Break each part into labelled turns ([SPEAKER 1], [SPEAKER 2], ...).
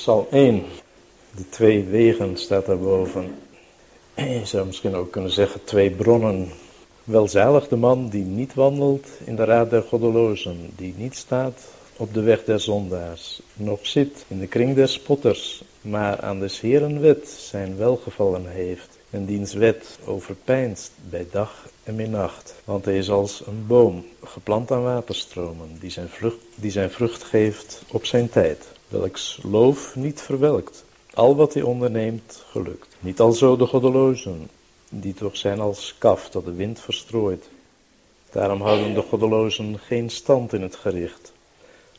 [SPEAKER 1] Psalm 1. De twee wegen staat daarboven. Je zou misschien ook kunnen zeggen twee bronnen. Welzalig de man die niet wandelt in de raad der goddelozen, die niet staat op de weg der zondaars, nog zit in de kring der spotters, maar aan des Heeren wet zijn welgevallen heeft en diens wet overpeinst bij dag en bij nacht. Want hij is als een boom, geplant aan waterstromen, die zijn, vrucht, die zijn vrucht geeft op zijn tijd, welks loof niet verwelkt. Al wat hij onderneemt, gelukt. Niet alzo de goddelozen, die toch zijn als kaf dat de wind verstrooit. Daarom houden de goddelozen geen stand in het gericht,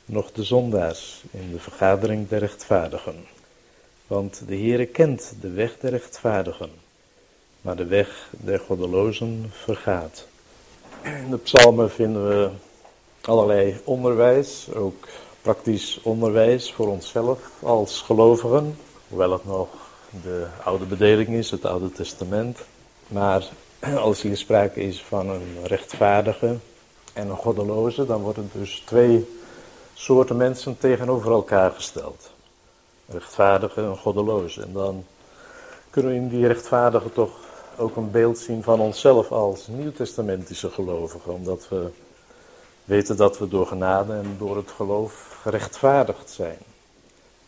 [SPEAKER 1] noch de zondaars in de vergadering der rechtvaardigen. Want de Heere kent de weg der rechtvaardigen, maar de weg der goddelozen vergaat. In de psalmen vinden we allerlei onderwijs, ook praktisch onderwijs voor onszelf als gelovigen, hoewel het nog de oude bedeling is, het Oude Testament. Maar als hier sprake is van een rechtvaardige en een goddeloze, dan worden dus twee soorten mensen tegenover elkaar gesteld. Rechtvaardige en goddeloze. En dan kunnen we in die rechtvaardige toch ook een beeld zien van onszelf als nieuwtestamentische gelovigen. Omdat we weten dat we door genade en door het geloof gerechtvaardigd zijn.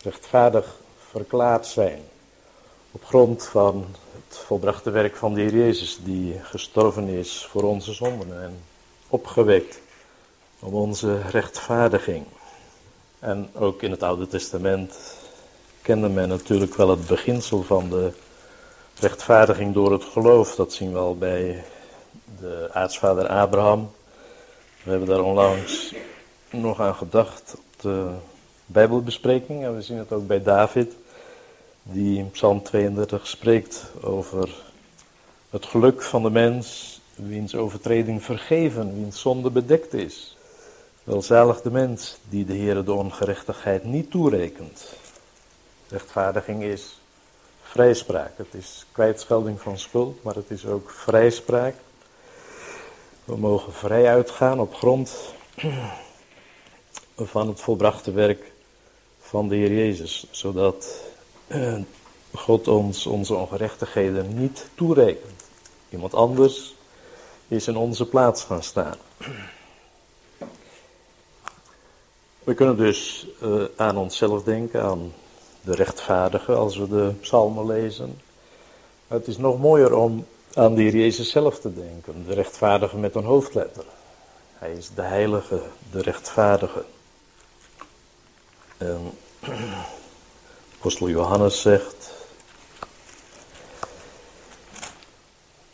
[SPEAKER 1] Rechtvaardig verklaard zijn. Op grond van het volbrachte werk van de Heer Jezus, die gestorven is voor onze zonden en opgewekt om onze rechtvaardiging. En ook in het Oude Testament kende men natuurlijk wel het beginsel van de rechtvaardiging door het geloof. Dat zien we al bij de aartsvader Abraham. We hebben daar onlangs nog aan gedacht de Bijbelbespreking en we zien het ook bij David die in Psalm 32 spreekt over het geluk van de mens, wiens overtreding vergeven, wiens zonde bedekt is. Welzalig de mens die de Heer de ongerechtigheid niet toerekent. Rechtvaardiging is vrijspraak. Het is kwijtschelding van schuld, maar het is ook vrijspraak. We mogen vrij uitgaan op grond van het volbrachte werk van de Heer Jezus, zodat God ons onze ongerechtigheden niet toerekent. Iemand anders is in onze plaats gaan staan. We kunnen dus uh, aan onszelf denken, aan de rechtvaardigen als we de psalmen lezen. Maar het is nog mooier om aan de Heer Jezus zelf te denken, de rechtvaardige met een hoofdletter. Hij is de heilige, de rechtvaardige. En Apostel Johannes zegt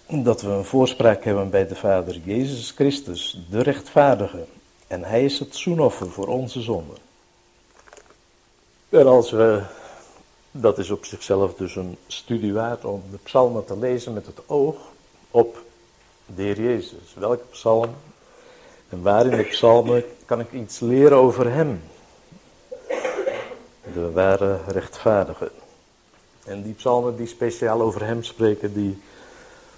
[SPEAKER 1] dat we een voorspraak hebben bij de Vader Jezus Christus, de rechtvaardige. En hij is het zoenoffer voor onze zonden. En als we, dat is op zichzelf dus een studie waard om de psalmen te lezen met het oog op de Heer Jezus. Welke psalm en waar in de psalmen kan ik iets leren over hem? De ware rechtvaardige. En die psalmen die speciaal over hem spreken, die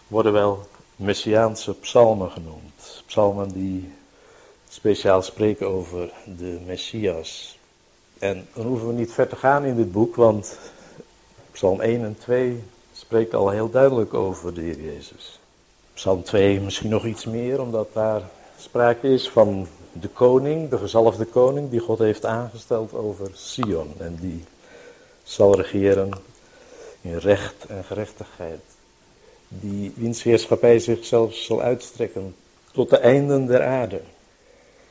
[SPEAKER 1] worden wel Messiaanse psalmen genoemd. Psalmen die speciaal spreken over de Messias. En dan hoeven we niet ver te gaan in dit boek, want Psalm 1 en 2 spreekt al heel duidelijk over de Heer Jezus. Psalm 2 misschien nog iets meer, omdat daar sprake is van de koning, de gezalfde koning, die God heeft aangesteld over Sion. En die zal regeren in recht en gerechtigheid. Die wiens heerschappij zichzelf zal uitstrekken tot de einden der aarde.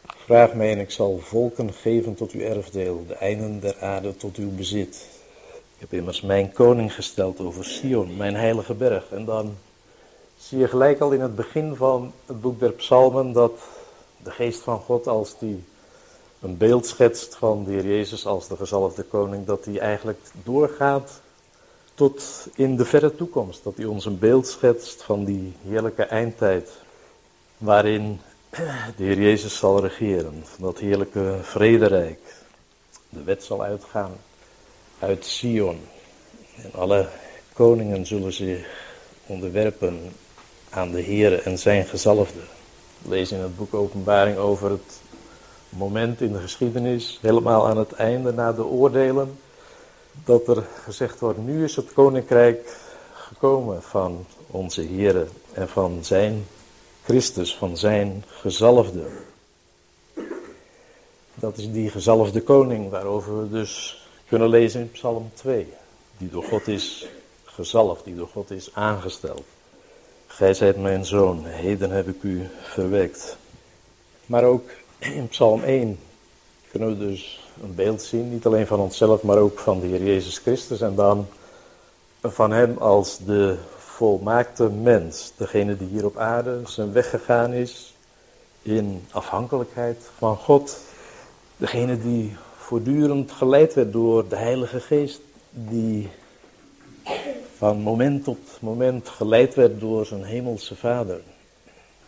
[SPEAKER 1] Vraag mij en ik zal volken geven tot uw erfdeel, de einden der aarde tot uw bezit. Ik heb immers mijn koning gesteld over Sion, mijn heilige berg. En dan zie je gelijk al in het begin van het boek der Psalmen dat de geest van God als die een beeld schetst van de Heer Jezus als de gezalfde koning, dat hij eigenlijk doorgaat tot in de verre toekomst. Dat hij ons een beeld schetst van die heerlijke eindtijd, waarin de Heer Jezus zal regeren, van dat heerlijke vrederijk. De wet zal uitgaan uit Sion. En alle koningen zullen zich onderwerpen aan de Heer en zijn gezalfde lees in het boek Openbaring over het moment in de geschiedenis, helemaal aan het einde, na de oordelen, dat er gezegd wordt, nu is het koninkrijk gekomen van onze Heer en van zijn Christus, van zijn gezalfde. Dat is die gezalfde koning waarover we dus kunnen lezen in Psalm 2. Die door God is gezalfd, die door God is aangesteld. Gij zijt mijn zoon, heden heb ik u verwekt. Maar ook in Psalm 1 kunnen we dus een beeld zien, niet alleen van onszelf, maar ook van de Heer Jezus Christus. En dan van Hem als de volmaakte mens, degene die hier op aarde zijn weg gegaan is in afhankelijkheid van God. Degene die voortdurend geleid werd door de Heilige Geest, die van moment tot moment geleid werd door zijn hemelse Vader.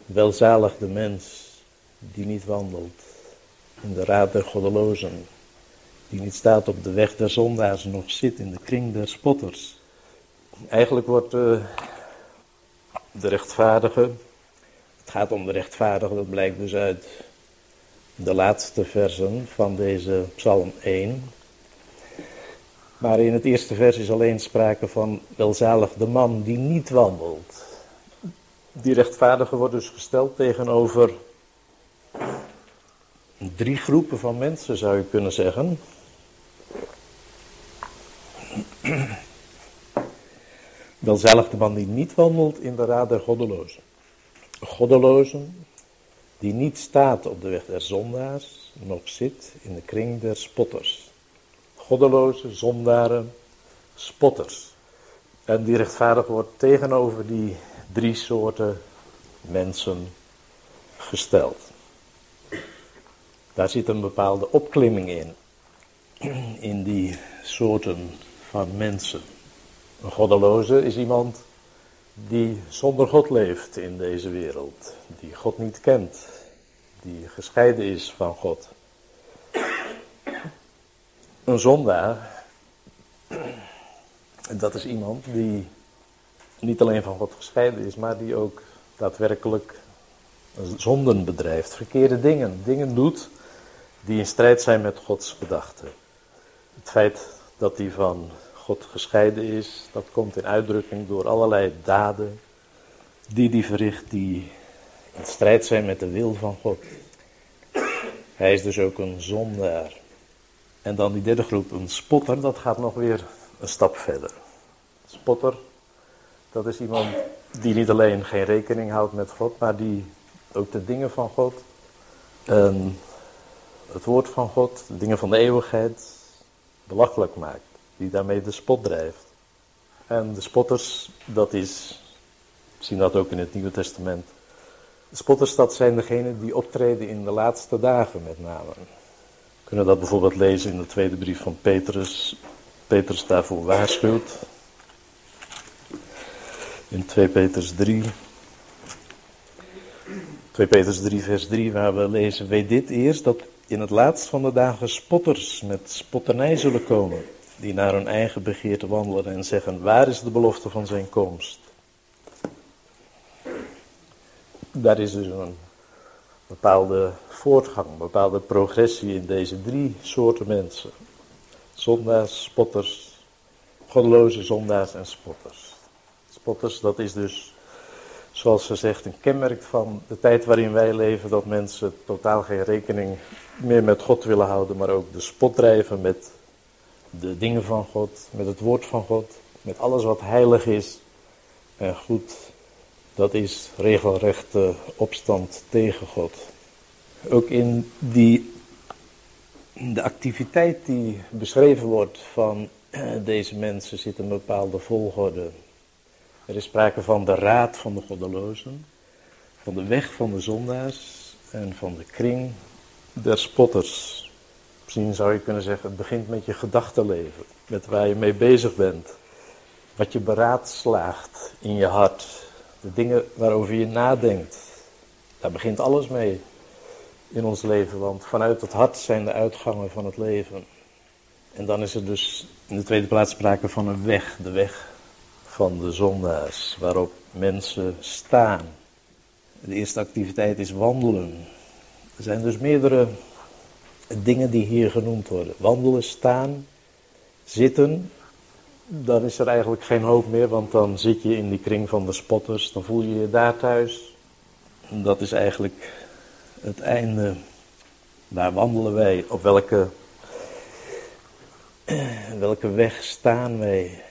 [SPEAKER 1] Welzalig de mens die niet wandelt in de raad der goddelozen, die niet staat op de weg der zondaars, nog zit in de kring der spotters. Eigenlijk wordt uh, de rechtvaardige, het gaat om de rechtvaardige, dat blijkt dus uit de laatste versen van deze psalm 1. Maar in het eerste vers is alleen sprake van welzalig de man die niet wandelt. Die rechtvaardige wordt dus gesteld tegenover drie groepen van mensen, zou je kunnen zeggen. Welzalig de man die niet wandelt in de raad der goddelozen. Goddelozen die niet staat op de weg der zondaars, nog zit in de kring der spotters. Goddeloze, zondaren, spotters. En die rechtvaardig wordt tegenover die drie soorten mensen gesteld. Daar zit een bepaalde opklimming in, in die soorten van mensen. Een goddeloze is iemand die zonder God leeft in deze wereld, die God niet kent, die gescheiden is van God. Een zondaar, dat is iemand die niet alleen van God gescheiden is, maar die ook daadwerkelijk zonden bedrijft, verkeerde dingen, dingen doet die in strijd zijn met Gods gedachten. Het feit dat hij van God gescheiden is, dat komt in uitdrukking door allerlei daden die hij verricht die in strijd zijn met de wil van God. Hij is dus ook een zondaar. En dan die derde groep, een spotter, dat gaat nog weer een stap verder. Spotter, dat is iemand die niet alleen geen rekening houdt met God, maar die ook de dingen van God, en het woord van God, de dingen van de eeuwigheid, belachelijk maakt die daarmee de spot drijft. En de spotters, dat is, we zien dat ook in het Nieuwe Testament. De spotters, dat zijn degenen die optreden in de laatste dagen met name. We kunnen dat bijvoorbeeld lezen in de tweede brief van Petrus. Petrus daarvoor waarschuwt. In 2 Petrus 3. 2 Petrus 3 vers 3 waar we lezen, weet dit eerst dat in het laatst van de dagen spotters met spotternij zullen komen die naar hun eigen begeerte wandelen en zeggen, waar is de belofte van zijn komst? Daar is dus een bepaalde voortgang, bepaalde progressie in deze drie soorten mensen. Zondaars, spotters, goddeloze zondaars en spotters. Spotters, dat is dus, zoals ze zegt, een kenmerk van de tijd waarin wij leven, dat mensen totaal geen rekening meer met God willen houden, maar ook de spot drijven met de dingen van God, met het woord van God, met alles wat heilig is en goed. Dat is regelrechte opstand tegen God. Ook in die, de activiteit die beschreven wordt van deze mensen zit een bepaalde volgorde. Er is sprake van de raad van de goddelozen, van de weg van de zondaars en van de kring der spotters. Misschien zou je kunnen zeggen, het begint met je gedachtenleven, met waar je mee bezig bent. Wat je beraadslaagt in je hart, de dingen waarover je nadenkt. Daar begint alles mee in ons leven, want vanuit het hart zijn de uitgangen van het leven. En dan is er dus in de tweede plaats sprake van een weg, de weg van de zondaars, waarop mensen staan. De eerste activiteit is wandelen. Er zijn dus meerdere dingen die hier genoemd worden. Wandelen, staan, zitten, dan is er eigenlijk geen hoop meer, want dan zit je in die kring van de spotters, dan voel je je daar thuis. Dat is eigenlijk het einde. Waar wandelen wij? Op welke, welke weg staan wij?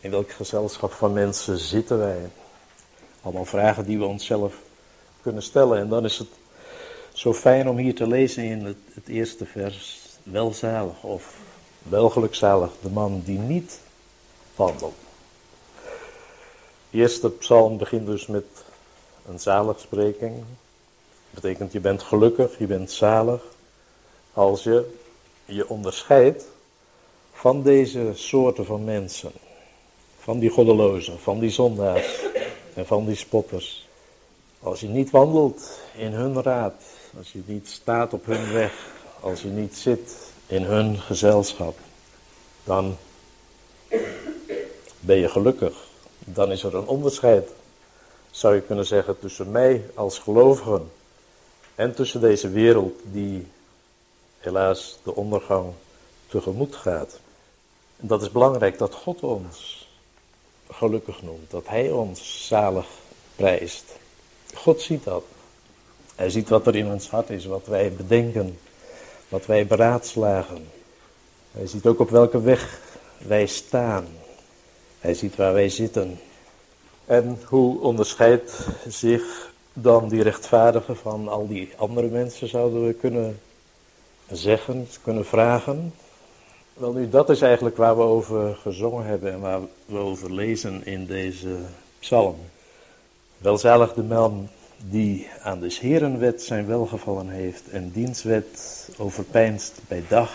[SPEAKER 1] In welk gezelschap van mensen zitten wij? Allemaal vragen die we onszelf kunnen stellen. En dan is het zo fijn om hier te lezen in het, het eerste vers. Welzalig of welgelukzalig de man die niet wandelt. De eerste psalm begint dus met een zaligspreking. Dat betekent je bent gelukkig, je bent zalig als je je onderscheidt van deze soorten van mensen. Van die goddelozen, van die zondaars en van die spotters. Als je niet wandelt in hun raad, als je niet staat op hun weg, als je niet zit in hun gezelschap, dan ben je gelukkig. Dan is er een onderscheid, zou je kunnen zeggen, tussen mij als gelovige en tussen deze wereld die helaas de ondergang tegemoet gaat. En dat is belangrijk dat God ons gelukkig noemt, dat Hij ons zalig prijst. God ziet dat. Hij ziet wat er in ons hart is, wat wij bedenken, wat wij beraadslagen. Hij ziet ook op welke weg wij staan. Hij ziet waar wij zitten. En hoe onderscheidt zich dan die rechtvaardige van al die andere mensen, zouden we kunnen zeggen, kunnen vragen. Wel nu, dat is eigenlijk waar we over gezongen hebben en waar we over lezen in deze psalm. Welzalig de man die aan de Herenwet zijn welgevallen heeft en dienstwet overpeinst bij dag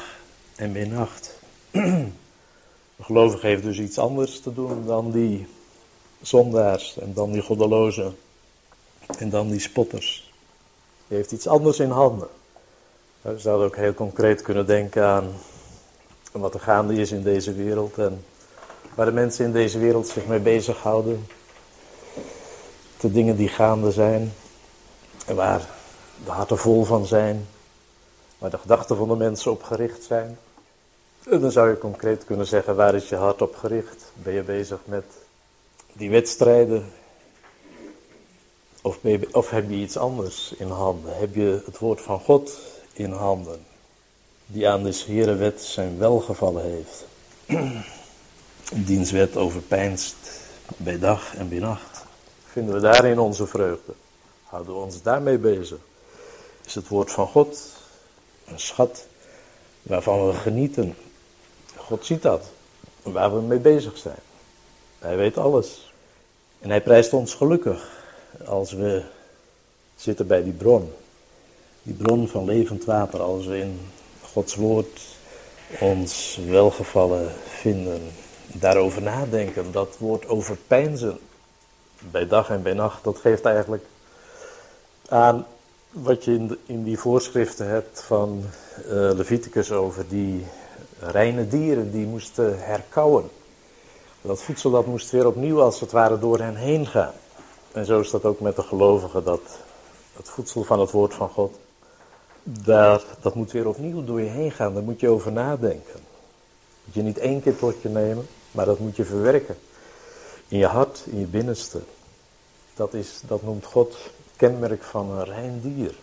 [SPEAKER 1] en bij nacht. De gelovige heeft dus iets anders te doen dan die zondaars en dan die goddelozen en dan die spotters. Die heeft iets anders in handen. We zouden ook heel concreet kunnen denken aan wat er gaande is in deze wereld en waar de mensen in deze wereld zich mee bezighouden. De dingen die gaande zijn en waar de harten vol van zijn, waar de gedachten van de mensen op gericht zijn. En dan zou je concreet kunnen zeggen, waar is je hart op gericht? Ben je bezig met die wedstrijden? Of, of heb je iets anders in handen? Heb je het woord van God in handen? Die aan de Herenwet zijn welgevallen heeft. Dienstwet overpeinst bij dag en bij nacht. Vinden we daarin onze vreugde? Houden we ons daarmee bezig? Is het woord van God een schat waarvan we genieten? God ziet dat, waar we mee bezig zijn. Hij weet alles. En hij prijst ons gelukkig als we zitten bij die bron. Die bron van levend water, als we in Gods woord ons welgevallen vinden. Daarover nadenken, dat woord overpeinzen bij dag en bij nacht, dat geeft eigenlijk aan wat je in, die voorschriften hebt van uh, Leviticus over die reine dieren die moesten herkauwen. Dat voedsel dat moest weer opnieuw als het ware door hen heen gaan. En zo is dat ook met de gelovigen, dat het voedsel van het woord van God, daar, dat moet weer opnieuw door je heen gaan. Daar moet je over nadenken. Moet je niet één keer tot je nemen, maar dat moet je verwerken. In je hart, in je binnenste. Dat, is, dat noemt God kenmerk van een rein dier.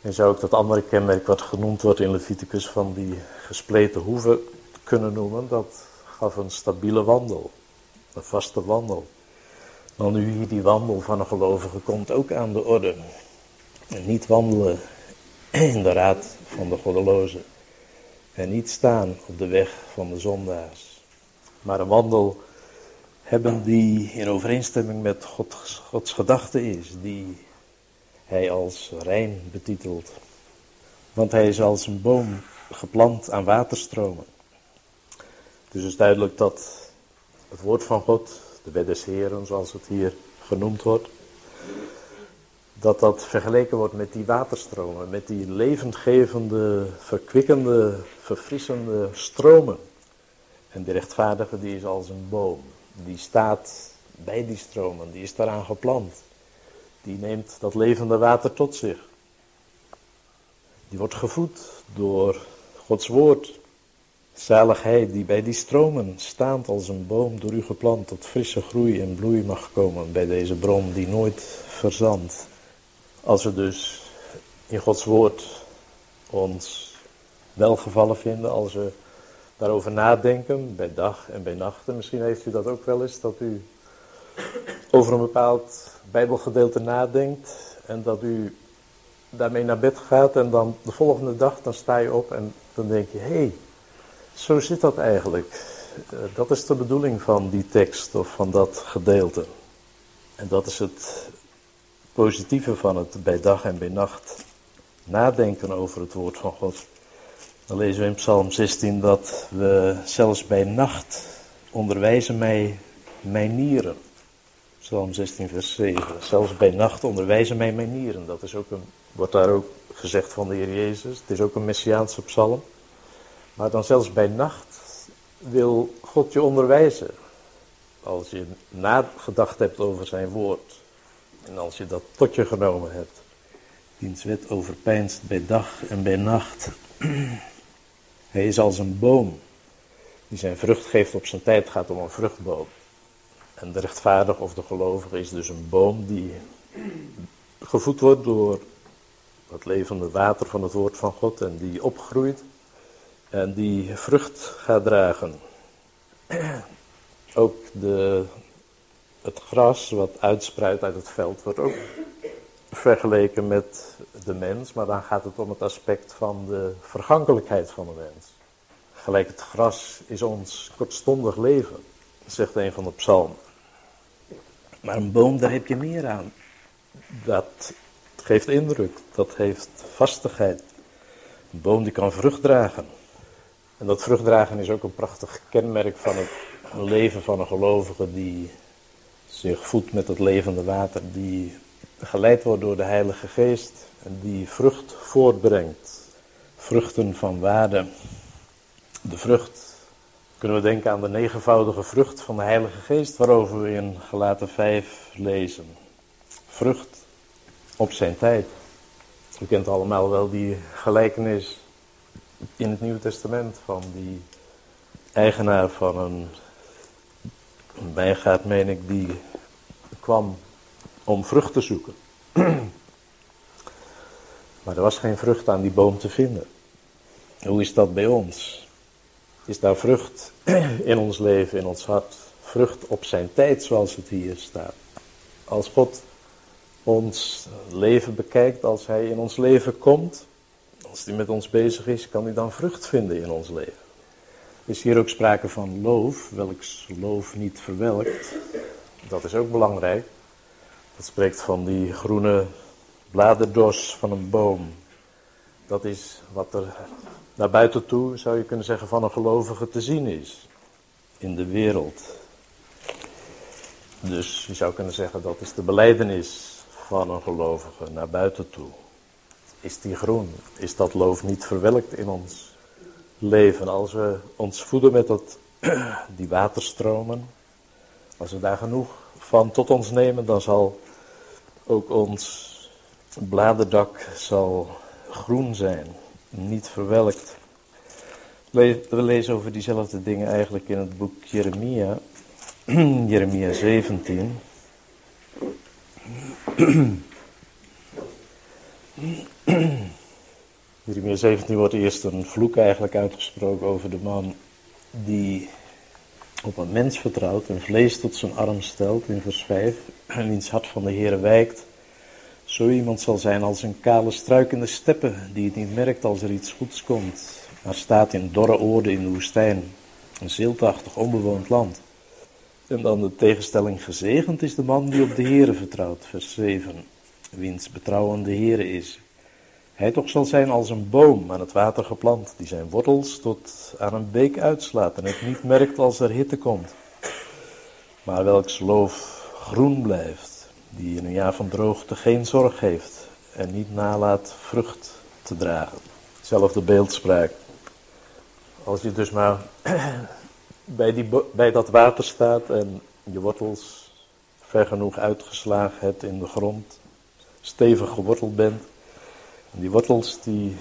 [SPEAKER 1] En zou ook dat andere kenmerk wat genoemd wordt in Leviticus van die gespleten hoeven kunnen noemen, dat gaf een stabiele wandel, een vaste wandel. Maar nu hier die wandel van een gelovige komt ook aan de orde. En niet wandelen in de raad van de goddelozen. En niet staan op de weg van de zondaars. Maar een wandel hebben die in overeenstemming met God, Gods gedachte is. Die hij als rein betitelt. Want hij is als een boom geplant aan waterstromen. Dus het is duidelijk dat het woord van God, de wet des zoals het hier genoemd wordt, dat dat vergeleken wordt met die waterstromen, met die levendgevende, verkwikkende, verfrissende stromen. En de rechtvaardige die is als een boom, die staat bij die stromen, die is daaraan geplant. Die neemt dat levende water tot zich. Die wordt gevoed door Gods woord. Zalig hij die bij die stromen, staand als een boom door u geplant, tot frisse groei en bloei mag komen bij deze bron die nooit verzandt. Als we dus in Gods woord ons welgevallen vinden, als we daarover nadenken, bij dag en bij nachten. Misschien heeft u dat ook wel eens, dat u over een bepaald Bijbelgedeelte nadenkt en dat u daarmee naar bed gaat en dan de volgende dag dan sta je op en dan denk je, hé, hey, zo zit dat eigenlijk. Eh, dat is de bedoeling van die tekst of van dat gedeelte. En dat is het positieve van het bij dag en bij nacht nadenken over het woord van God. Dan lezen we in Psalm 16 dat we zelfs bij nacht onderwijzen mij mijn nieren. Psalm 16 vers 7. Zelfs bij nacht onderwijzen mij mijn nieren. Dat is ook een, wordt daar ook gezegd van de Heer Jezus. Het is ook een Messiaanse psalm. Maar dan zelfs bij nacht wil God je onderwijzen. Als je nagedacht hebt over zijn woord. En als je dat tot je genomen hebt. Diens wet overpeinst bij dag en bij nacht. Hij is als een boom die zijn vrucht geeft op zijn tijd, gaat om een vruchtboom. En de rechtvaardige of de gelovige is dus een boom die gevoed wordt door het levende water van het woord van God en die opgroeit en die vrucht gaat dragen. Ook de, het gras wat uitspruit uit het veld wordt ook vergeleken met de mens, maar dan gaat het om het aspect van de vergankelijkheid van de mens. Gelijk het gras is ons kortstondig leven, zegt een van de psalmen. Maar een boom, daar heb je meer aan. Dat geeft indruk, dat heeft vastigheid. Een boom die kan vrucht dragen. En dat vruchtdragen is ook een prachtig kenmerk van het leven van een gelovige die zich voedt met het levende water, die geleid wordt door de Heilige Geest en die vrucht voortbrengt. Vruchten van waarde. De vrucht, kunnen we denken aan de negenvoudige vrucht van de Heilige Geest, waarover we in Galaten 5 lezen. Vrucht op zijn tijd. U kent allemaal wel die gelijkenis in het Nieuwe Testament van die eigenaar van een, wijngaard, meen ik, die kwam om vrucht te zoeken. maar er was geen vrucht aan die boom te vinden. Hoe is dat bij ons? Is daar vrucht in ons leven, in ons hart? Vrucht op zijn tijd, zoals het hier staat. Als God ons leven bekijkt, als Hij in ons leven komt, als hij met ons bezig is, kan hij dan vrucht vinden in ons leven. Is hier ook sprake van loof, welks loof niet verwelkt. Dat is ook belangrijk. Dat spreekt van die groene bladerdos van een boom. Dat is wat er naar buiten toe, zou je kunnen zeggen, van een gelovige te zien is. In de wereld. Dus je zou kunnen zeggen dat is de beleidenis van een gelovige naar buiten toe is die groen? Is dat loof niet verwelkt in ons leven? Als we ons voeden met dat, die waterstromen, als we daar genoeg van tot ons nemen, dan zal ook ons bladerdak zal groen zijn, niet verwelkt. We lezen over diezelfde dingen eigenlijk in het boek Jeremia, Jeremia 17. Jeremia 17 wordt eerst een vloek eigenlijk uitgesproken over de man die op een mens vertrouwt en vlees tot zijn arm stelt in vers 5 en wiens hart van de Heer wijkt. Zo iemand zal zijn als een kale struik in de steppen die het niet merkt als er iets goeds komt, maar staat in dorre oorden in de woestijn, een zeeltachtig onbewoond land. En dan de tegenstelling gezegend is de man die op de Heere vertrouwt, vers 7 wiens betrouwende Heere is. Hij toch zal zijn als een boom aan het water geplant, die zijn wortels tot aan een beek uitslaat en het niet merkt als er hitte komt. Maar welks loof groen blijft, die in een jaar van droogte geen zorg heeft en niet nalaat vrucht te dragen. Zelfde beeldspraak. Als je dus maar bij, die, bij dat water staat en je wortels ver genoeg uitgeslagen hebt in de grond, stevig geworteld bent. En die wortels die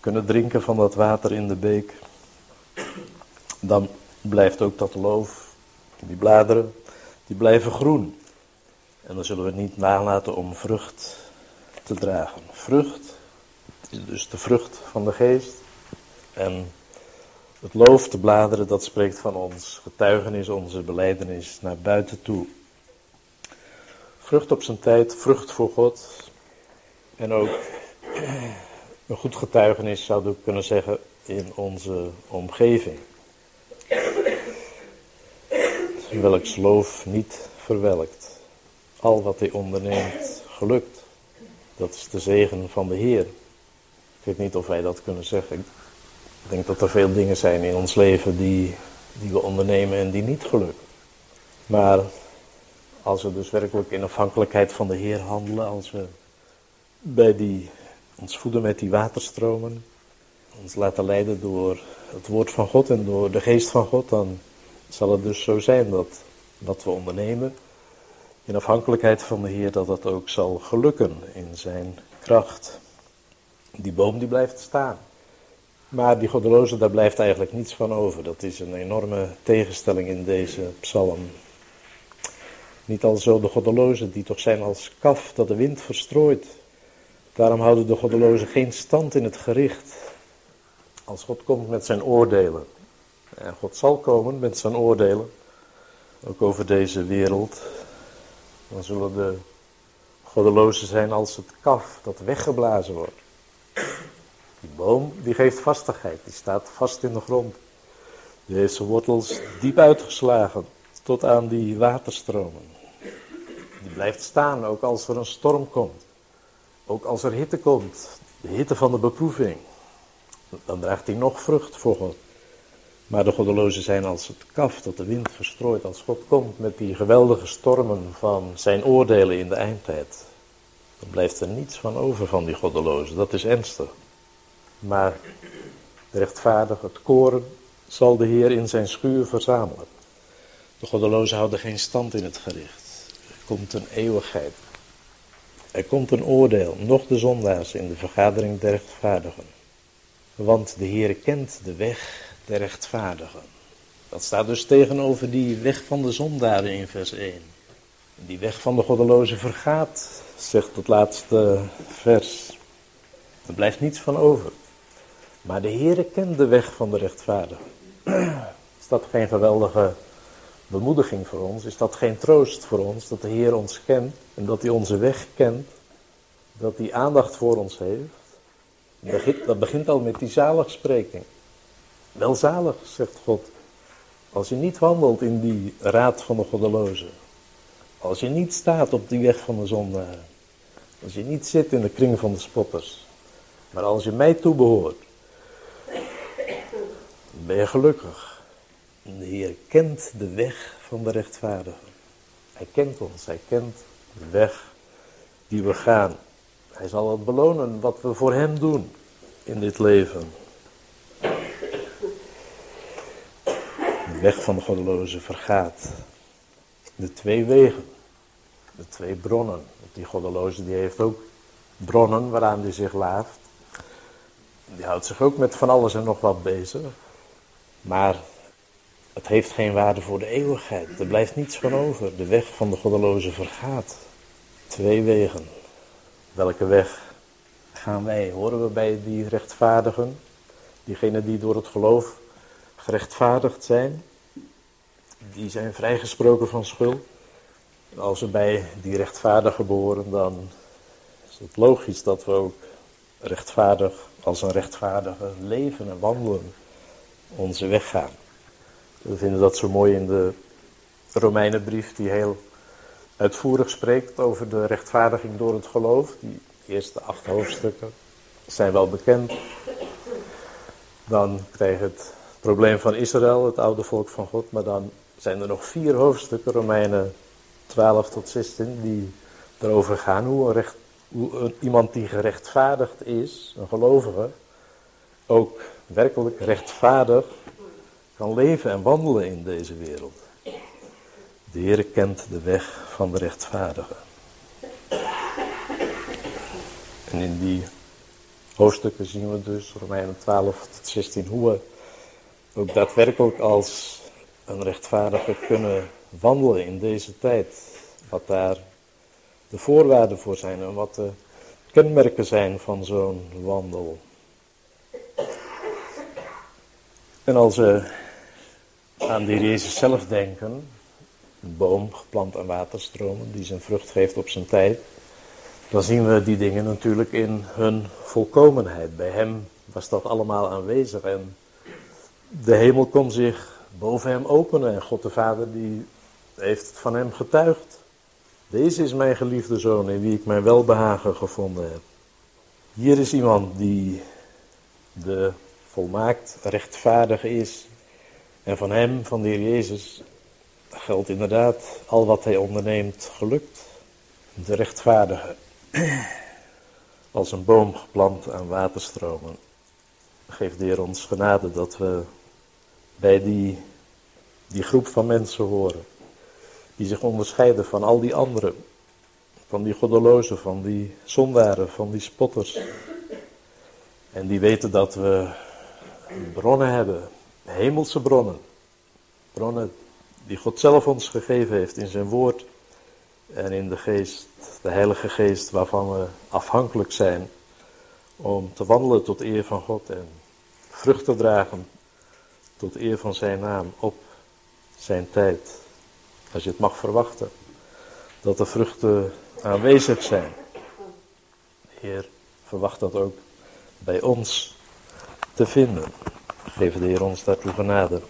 [SPEAKER 1] kunnen drinken van dat water in de beek. dan blijft ook dat loof, die bladeren, die blijven groen. En dan zullen we niet nalaten om vrucht te dragen. Vrucht is dus de vrucht van de geest. En het loof, de bladeren, dat spreekt van ons getuigenis, onze beleidenis naar buiten toe. Vrucht op zijn tijd, vrucht voor God. En ook een goed getuigenis, zouden we kunnen zeggen, in onze omgeving. Welks loof niet verwelkt. Al wat hij onderneemt, gelukt. Dat is de zegen van de Heer. Ik weet niet of wij dat kunnen zeggen. Ik denk dat er veel dingen zijn in ons leven die, die we ondernemen en die niet gelukken. Maar als we dus werkelijk in afhankelijkheid van de Heer handelen, als we bij die, ons voeden met die waterstromen, ons laten leiden door het woord van God en door de geest van God, dan zal het dus zo zijn dat wat we ondernemen, in afhankelijkheid van de Heer, dat dat ook zal gelukken in zijn kracht. Die boom die blijft staan. Maar die goddeloze, daar blijft eigenlijk niets van over. Dat is een enorme tegenstelling in deze psalm. Niet al zo de goddelozen, die toch zijn als kaf dat de wind verstrooit. Daarom houden de goddelozen geen stand in het gericht. Als God komt met zijn oordelen. En God zal komen met zijn oordelen. Ook over deze wereld. Dan zullen de goddelozen zijn als het kaf dat weggeblazen wordt. Die boom die geeft vastigheid, die staat vast in de grond. Die heeft zijn wortels diep uitgeslagen tot aan die waterstromen. Die blijft staan ook als er een storm komt. Ook als er hitte komt, de hitte van de beproeving. Dan draagt hij nog vrucht voor God. Maar de goddelozen zijn als het kaf dat de wind verstrooit als God komt met die geweldige stormen van zijn oordelen in de eindtijd. Dan blijft er niets van over van die goddelozen. Dat is ernstig. Maar de rechtvaardige, het koren, zal de Heer in zijn schuur verzamelen. De goddelozen houden geen stand in het gericht. Er komt een eeuwigheid. Er komt een oordeel, nog de zondaars in de vergadering der rechtvaardigen. Want de Heer kent de weg der rechtvaardigen. Dat staat dus tegenover die weg van de zondaren in vers 1. Die weg van de goddelozen vergaat, zegt het laatste vers. Er blijft niets van over. Maar de Heere kent de weg van de rechtvaardigen. Is dat geen geweldige bemoediging voor ons? Is dat geen troost voor ons dat de Heer ons kent en dat hij onze weg kent? Dat hij aandacht voor ons heeft? Dat begint al met die zaligspreking. Welzalig, zegt God, als je niet wandelt in die raad van de goddelozen. Als je niet staat op die weg van de zondaar. Als je niet zit in de kring van de spotters. Maar als je mij toebehoort ben je gelukkig. De Heer kent de weg van de rechtvaardigen. Hij kent ons, hij kent de weg die we gaan. Hij zal het belonen wat we voor hem doen in dit leven. De weg van de goddeloze vergaat. De twee wegen, de twee bronnen. Die goddeloze die heeft ook bronnen waaraan hij zich laaft. Die houdt zich ook met van alles en nog wat bezig. Maar het heeft geen waarde voor de eeuwigheid. Er blijft niets van over. De weg van de goddeloze vergaat. Twee wegen. Welke weg gaan wij? Horen we bij die rechtvaardigen? Diegenen die door het geloof gerechtvaardigd zijn? Die zijn vrijgesproken van schuld. Als we bij die rechtvaardigen behoren, dan is het logisch dat we ook rechtvaardig, als een rechtvaardige leven en wandelen onze weg gaan. We vinden dat zo mooi in de Romeinenbrief, die heel uitvoerig spreekt over de rechtvaardiging door het geloof. Die eerste acht hoofdstukken zijn wel bekend. Dan krijg je het probleem van Israël, het oude volk van God. Maar dan zijn er nog vier hoofdstukken, Romeinen 12 tot 16, die erover gaan hoe, recht, hoe iemand die gerechtvaardigd is, een gelovige, ook werkelijk rechtvaardig kan leven en wandelen in deze wereld. De Heer kent de weg van de rechtvaardigen. En in die hoofdstukken zien we dus, Romeinen 12 tot 16, hoe we ook daadwerkelijk als een rechtvaardige kunnen wandelen in deze tijd. Wat daar de voorwaarden voor zijn en wat de kenmerken zijn van zo'n wandel. En als we aan de Jezus zelf denken, een boom geplant aan waterstromen die zijn vrucht geeft op zijn tijd, dan zien we die dingen natuurlijk in hun volkomenheid. Bij hem was dat allemaal aanwezig en de hemel kon zich boven hem openen en God de Vader die heeft van hem getuigd. Deze is mijn geliefde zoon in wie ik mijn welbehagen gevonden heb. Hier is iemand die de volmaakt rechtvaardig is. En van hem, van de Heer Jezus, geldt inderdaad al wat hij onderneemt gelukt. De rechtvaardige. Als een boom geplant aan waterstromen. Geef de Heer ons genade dat we bij die, die groep van mensen horen. Die zich onderscheiden van al die anderen. Van die goddelozen, van die zondaren, van die spotters. En die weten dat we bronnen hebben, hemelse bronnen. Bronnen die God zelf ons gegeven heeft in zijn woord en in de geest, de Heilige Geest waarvan we afhankelijk zijn om te wandelen tot eer van God en vrucht te dragen tot eer van zijn naam op zijn tijd. Als je het mag verwachten, dat de vruchten aanwezig zijn. De Heer verwacht dat ook bij ons te vinden. Geef de Heer ons daartoe genade.